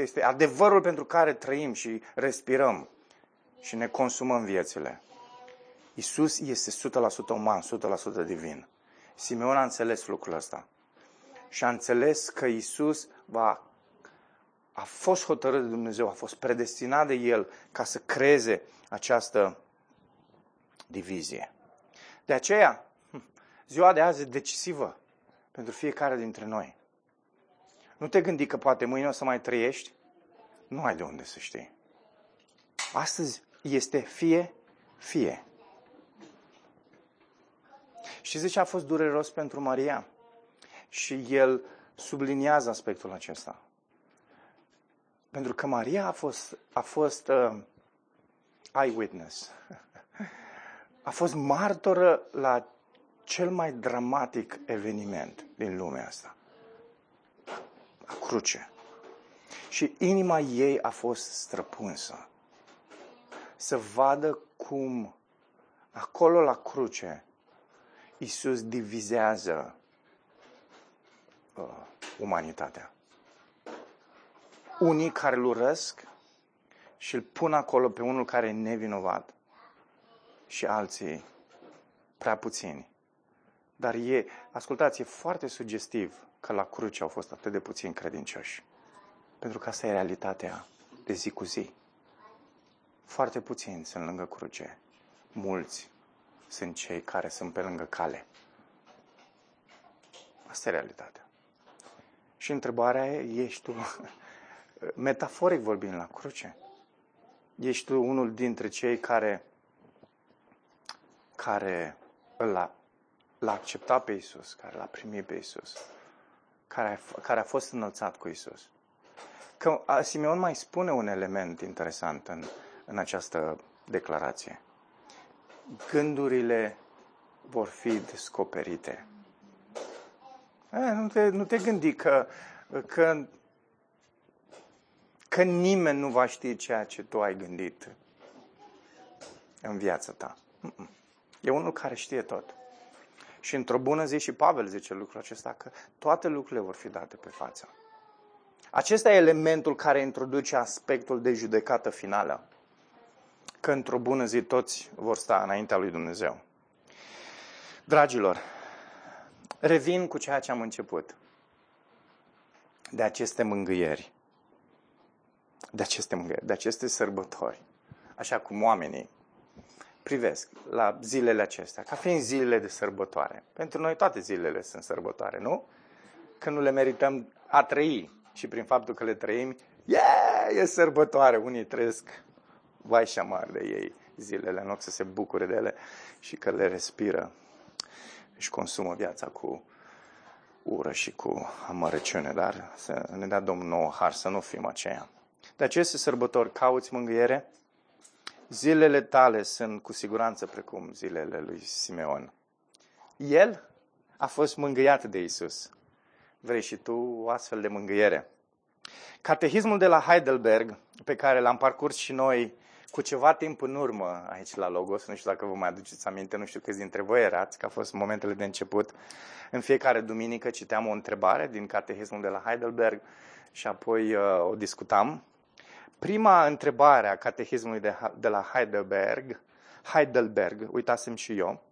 este adevărul pentru care trăim și respirăm și ne consumăm viețile. Isus este 100% uman, 100% divin. Simeon a înțeles lucrul ăsta. Și a înțeles că Isus va, a fost hotărât de Dumnezeu, a fost predestinat de El ca să creeze această divizie. De aceea, ziua de azi e decisivă pentru fiecare dintre noi. Nu te gândi că poate mâine o să mai trăiești. Nu ai de unde să știi. Astăzi este fie, fie. Și ce a fost dureros pentru Maria? Și el subliniază aspectul acesta. Pentru că Maria a fost, a fost uh, eyewitness. A fost martoră la cel mai dramatic eveniment din lumea asta. La cruce. Și inima ei a fost străpunsă. Să vadă cum acolo la cruce Isus divizează uh, umanitatea. unii care îl urăsc și îl pun acolo pe unul care e nevinovat și alții prea puțini. Dar e, ascultați, e foarte sugestiv că la cruce au fost atât de puțini credincioși. Pentru că asta e realitatea de zi cu zi. Foarte puțini sunt lângă cruce. Mulți sunt cei care sunt pe lângă cale. Asta e realitatea. Și întrebarea e, ești tu, metaforic vorbind, la cruce? Ești tu unul dintre cei care, care l-a, l-a acceptat pe Isus, care l-a primit pe Isus, care a, care a fost înălțat cu Isus? Că Simeon mai spune un element interesant în, în această declarație. Gândurile vor fi descoperite. E, nu, te, nu te gândi că, că, că nimeni nu va ști ceea ce tu ai gândit în viața ta. E unul care știe tot. Și într-o bună zi și Pavel zice lucrul acesta, că toate lucrurile vor fi date pe față. Acesta e elementul care introduce aspectul de judecată finală. Că într-o bună zi toți vor sta înaintea lui Dumnezeu. Dragilor, revin cu ceea ce am început. De aceste mângâieri. De aceste mângâieri, de aceste sărbători. Așa cum oamenii privesc la zilele acestea, ca fiind zilele de sărbătoare. Pentru noi toate zilele sunt sărbătoare, nu? Că nu le merităm a trăi și prin faptul că le trăim, yeah, e sărbătoare. Unii trăiesc vai și amar de ei zilele, în loc să se bucure de ele și că le respiră. și consumă viața cu ură și cu amărăciune, dar să ne dea Domnul nouă har să nu fim aceia. De aceste sărbători cauți mângâiere? Zilele tale sunt cu siguranță precum zilele lui Simeon. El a fost mângâiat de Isus. Vrei și tu o astfel de mângâiere? Catehismul de la Heidelberg, pe care l-am parcurs și noi cu ceva timp în urmă aici la Logos, nu știu dacă vă mai aduceți aminte, nu știu câți dintre voi erați, că a fost momentele de început. În fiecare duminică citeam o întrebare din Catehismul de la Heidelberg și apoi uh, o discutam. Prima întrebare a Catehismului de, de la Heidelberg, Heidelberg, uitasem și eu,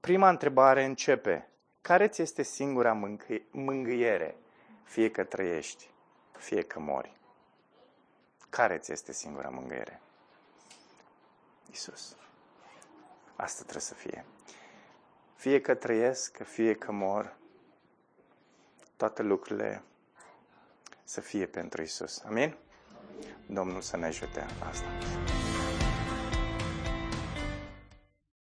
prima întrebare începe, care ți este singura mângâi- mângâiere, fie că trăiești, fie că mori? Care ți este singura mângâiere? Isus. Asta trebuie să fie. Fie că trăiesc, fie că mor, toate lucrurile să fie pentru Isus. Amin? Domnul să ne ajute asta.